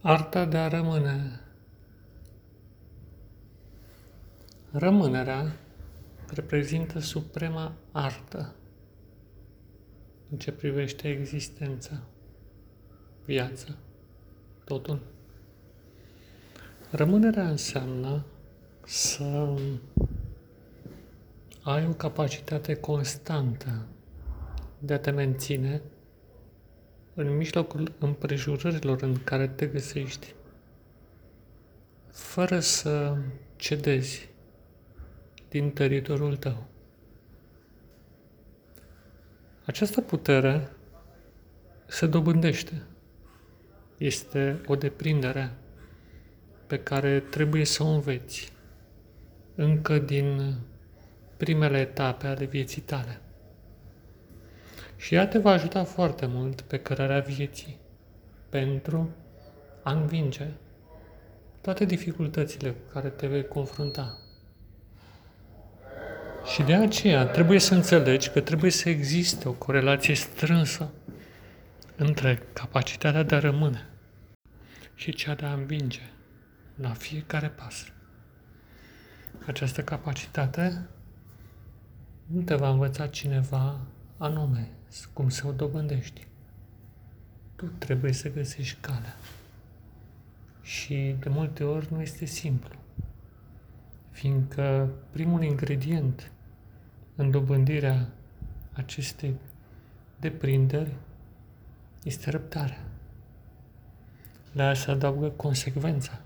Arta de a rămâne. Rămânerea reprezintă suprema artă în ce privește existența, viața, totul. Rămânerea înseamnă să ai o capacitate constantă de a te menține în mijlocul împrejurărilor în care te găsești, fără să cedezi din teritoriul tău. Această putere se dobândește. Este o deprindere pe care trebuie să o înveți încă din primele etape ale vieții tale. Și ea te va ajuta foarte mult pe cărarea vieții pentru a învinge toate dificultățile cu care te vei confrunta. Și de aceea trebuie să înțelegi că trebuie să existe o corelație strânsă între capacitatea de a rămâne și cea de a învinge la fiecare pas. Această capacitate nu te va învăța cineva anume cum să o dobândești. Tu trebuie să găsești calea. Și de multe ori nu este simplu, fiindcă primul ingredient în dobândirea acestei deprinderi este răbdarea. La ea se adaugă consecvența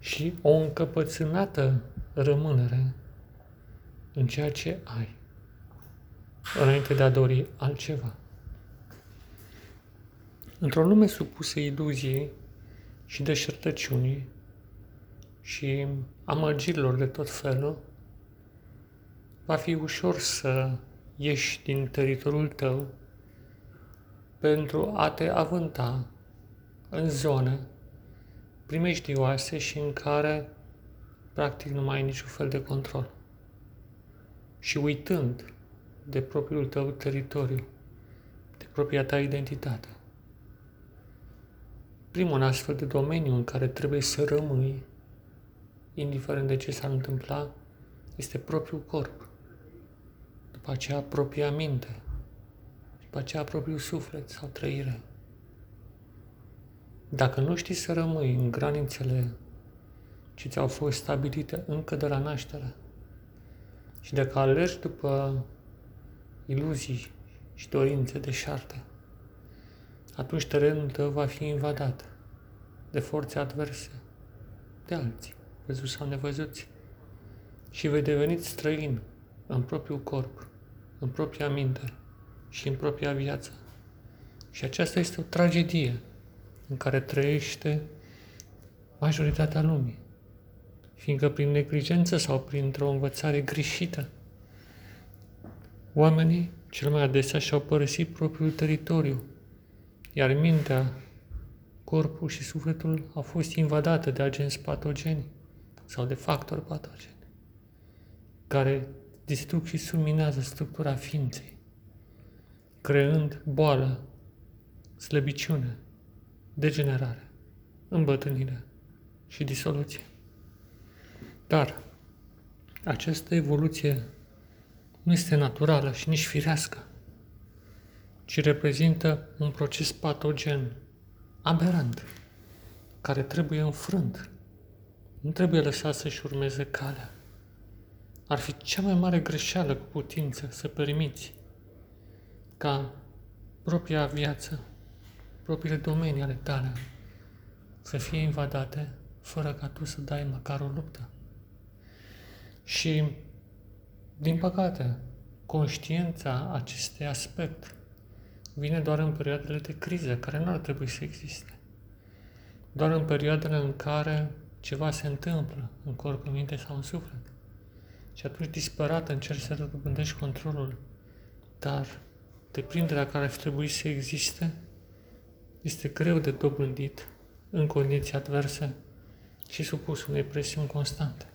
și o încăpățânată rămânere în ceea ce ai înainte de a dori altceva. Într-o lume supusă iluziei și deșertăciunii și amăgirilor de tot felul, va fi ușor să ieși din teritoriul tău pentru a te avânta în zone primejdioase și în care practic nu mai ai niciun fel de control. Și uitând de propriul tău teritoriu, de propria ta identitate. Primul astfel de domeniu în care trebuie să rămâi, indiferent de ce s-ar întâmpla, este propriul corp. După aceea propria minte, după aceea propriul suflet sau trăire. Dacă nu știi să rămâi în granițele ce ți-au fost stabilite încă de la naștere și dacă alergi după iluzii și dorințe deșarte, atunci terenul tău va fi invadat de forțe adverse, de alții, văzuți sau nevăzuți, și vei deveni străin în propriul corp, în propria minte și în propria viață. Și aceasta este o tragedie în care trăiește majoritatea lumii, fiindcă prin neglijență sau printr-o învățare greșită, Oamenii cel mai adesea și-au părăsit propriul teritoriu, iar mintea, corpul și sufletul au fost invadate de agenți patogeni sau de factori patogeni, care distrug și subminează structura ființei, creând boală, slăbiciune, degenerare, îmbătrânire și disoluție. Dar această evoluție nu este naturală și nici firească, ci reprezintă un proces patogen, aberant, care trebuie înfrânt. Nu trebuie lăsat să-și urmeze calea. Ar fi cea mai mare greșeală cu putință să permiți ca propria viață, propriile domenii ale tale să fie invadate fără ca tu să dai măcar o luptă. Și din păcate, conștiința acestui aspect vine doar în perioadele de criză, care nu ar trebui să existe. Doar în perioadele în care ceva se întâmplă în corp, în minte sau în suflet. Și atunci, disperat, încerci să dobândești controlul. Dar deprinderea care ar trebui să existe este greu de dobândit în condiții adverse și supus unei presiuni constante.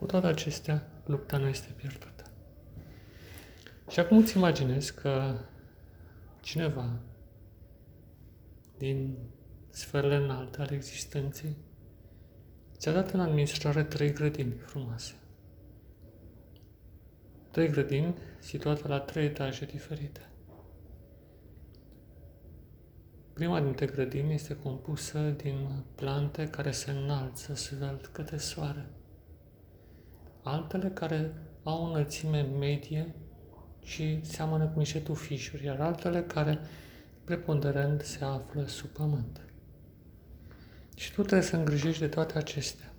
Cu toate acestea, lupta nu este pierdută. Și acum îți imaginezi că cineva din sferele înalte ale existenței, ți-a dat în administrare trei grădini frumoase. Trei grădini situate la trei etaje diferite. Prima dintre grădini este compusă din plante care se înalță svelt către soare. Altele care au o înălțime medie și seamănă cu niște tufișuri, iar altele care preponderent se află sub pământ. Și tu trebuie să îngrijești de toate acestea.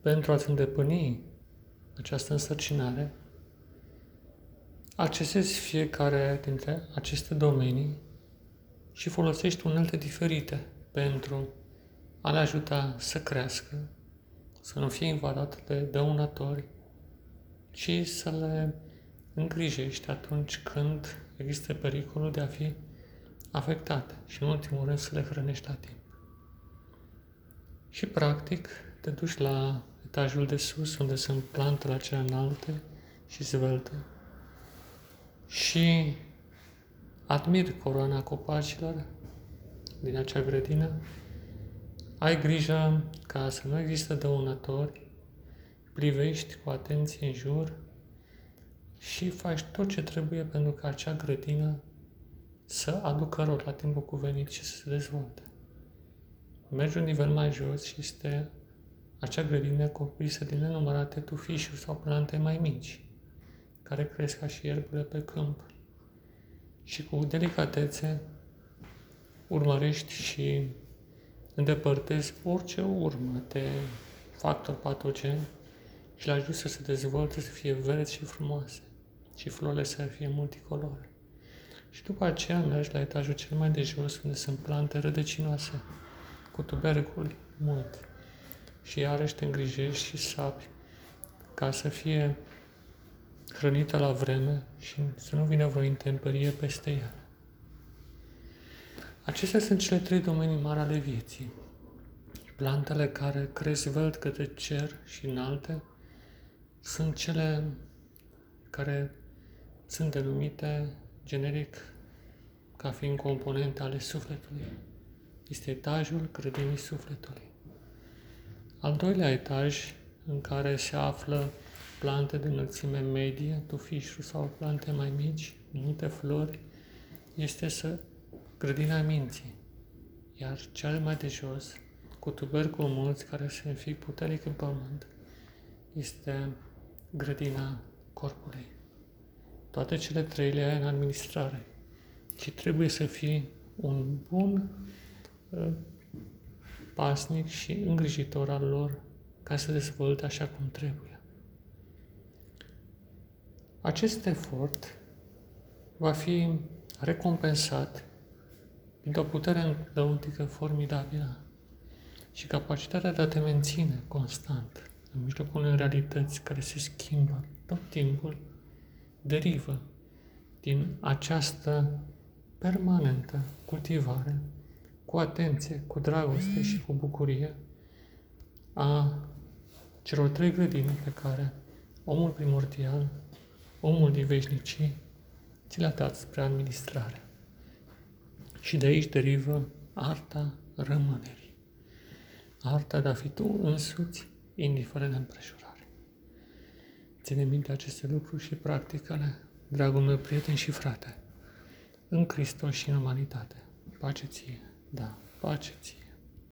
Pentru a-ți îndepâni această însărcinare, accesezi fiecare dintre aceste domenii și folosești unelte diferite pentru a le ajuta să crească, să nu fie invadat de dăunători, ci să le îngrijești atunci când există pericolul de a fi afectate și, în ultimul rând, să le hrănești la timp. Și, practic, te duci la etajul de sus, unde sunt plantele acelea înalte și zvelte, și admiri coroana copacilor din acea grădină, ai grijă ca să nu există dăunători, privești cu atenție în jur și faci tot ce trebuie pentru ca acea grădină să aducă rol la timpul cuvenit și să se dezvolte. Mergi un nivel mai jos și este acea grădină coprisă din nenumărate tufișuri sau plante mai mici, care cresc ca și ierbule pe câmp. Și cu delicatețe urmărești și îndepărtezi orice urmă de factor patogen și le ajuți să se dezvolte, să fie verzi și frumoase și florile să fie multicolore. Și după aceea mergi la etajul cel mai de jos, unde sunt plante rădăcinoase, cu tuberculi mult. Și iarăși te îngrijești și sapi ca să fie hrănită la vreme și să nu vină vreo intemperie peste ea. Acestea sunt cele trei domenii mari ale vieții. Plantele care cresc văd către cer și înalte sunt cele care sunt denumite generic ca fiind componente ale sufletului. Este etajul grădinii sufletului. Al doilea etaj, în care se află plante de înălțime medie, tufișuri sau plante mai mici, multe flori, este să grădina minții. Iar cel mai de jos, cu tubercul mulți care se înfig puternic în pământ, este grădina corpului. Toate cele trei le ai în administrare și trebuie să fii un bun uh, pasnic și îngrijitor al lor ca să dezvolte așa cum trebuie. Acest efort va fi recompensat printr-o putere lăuntică formidabilă și capacitatea de a te menține constant în mijlocul unei realități care se schimbă tot timpul, derivă din această permanentă cultivare, cu atenție, cu dragoste și cu bucurie a celor trei grădini pe care omul primordial, omul din veșnicii, ți le-a dat spre administrare. Și de aici derivă arta rămânerii. Arta de a fi tu însuți, indiferent de împrejurare. Ține minte aceste lucruri și practică-le, dragul meu prieten și frate în Hristos și în umanitate. Pace ție, da, pace ție.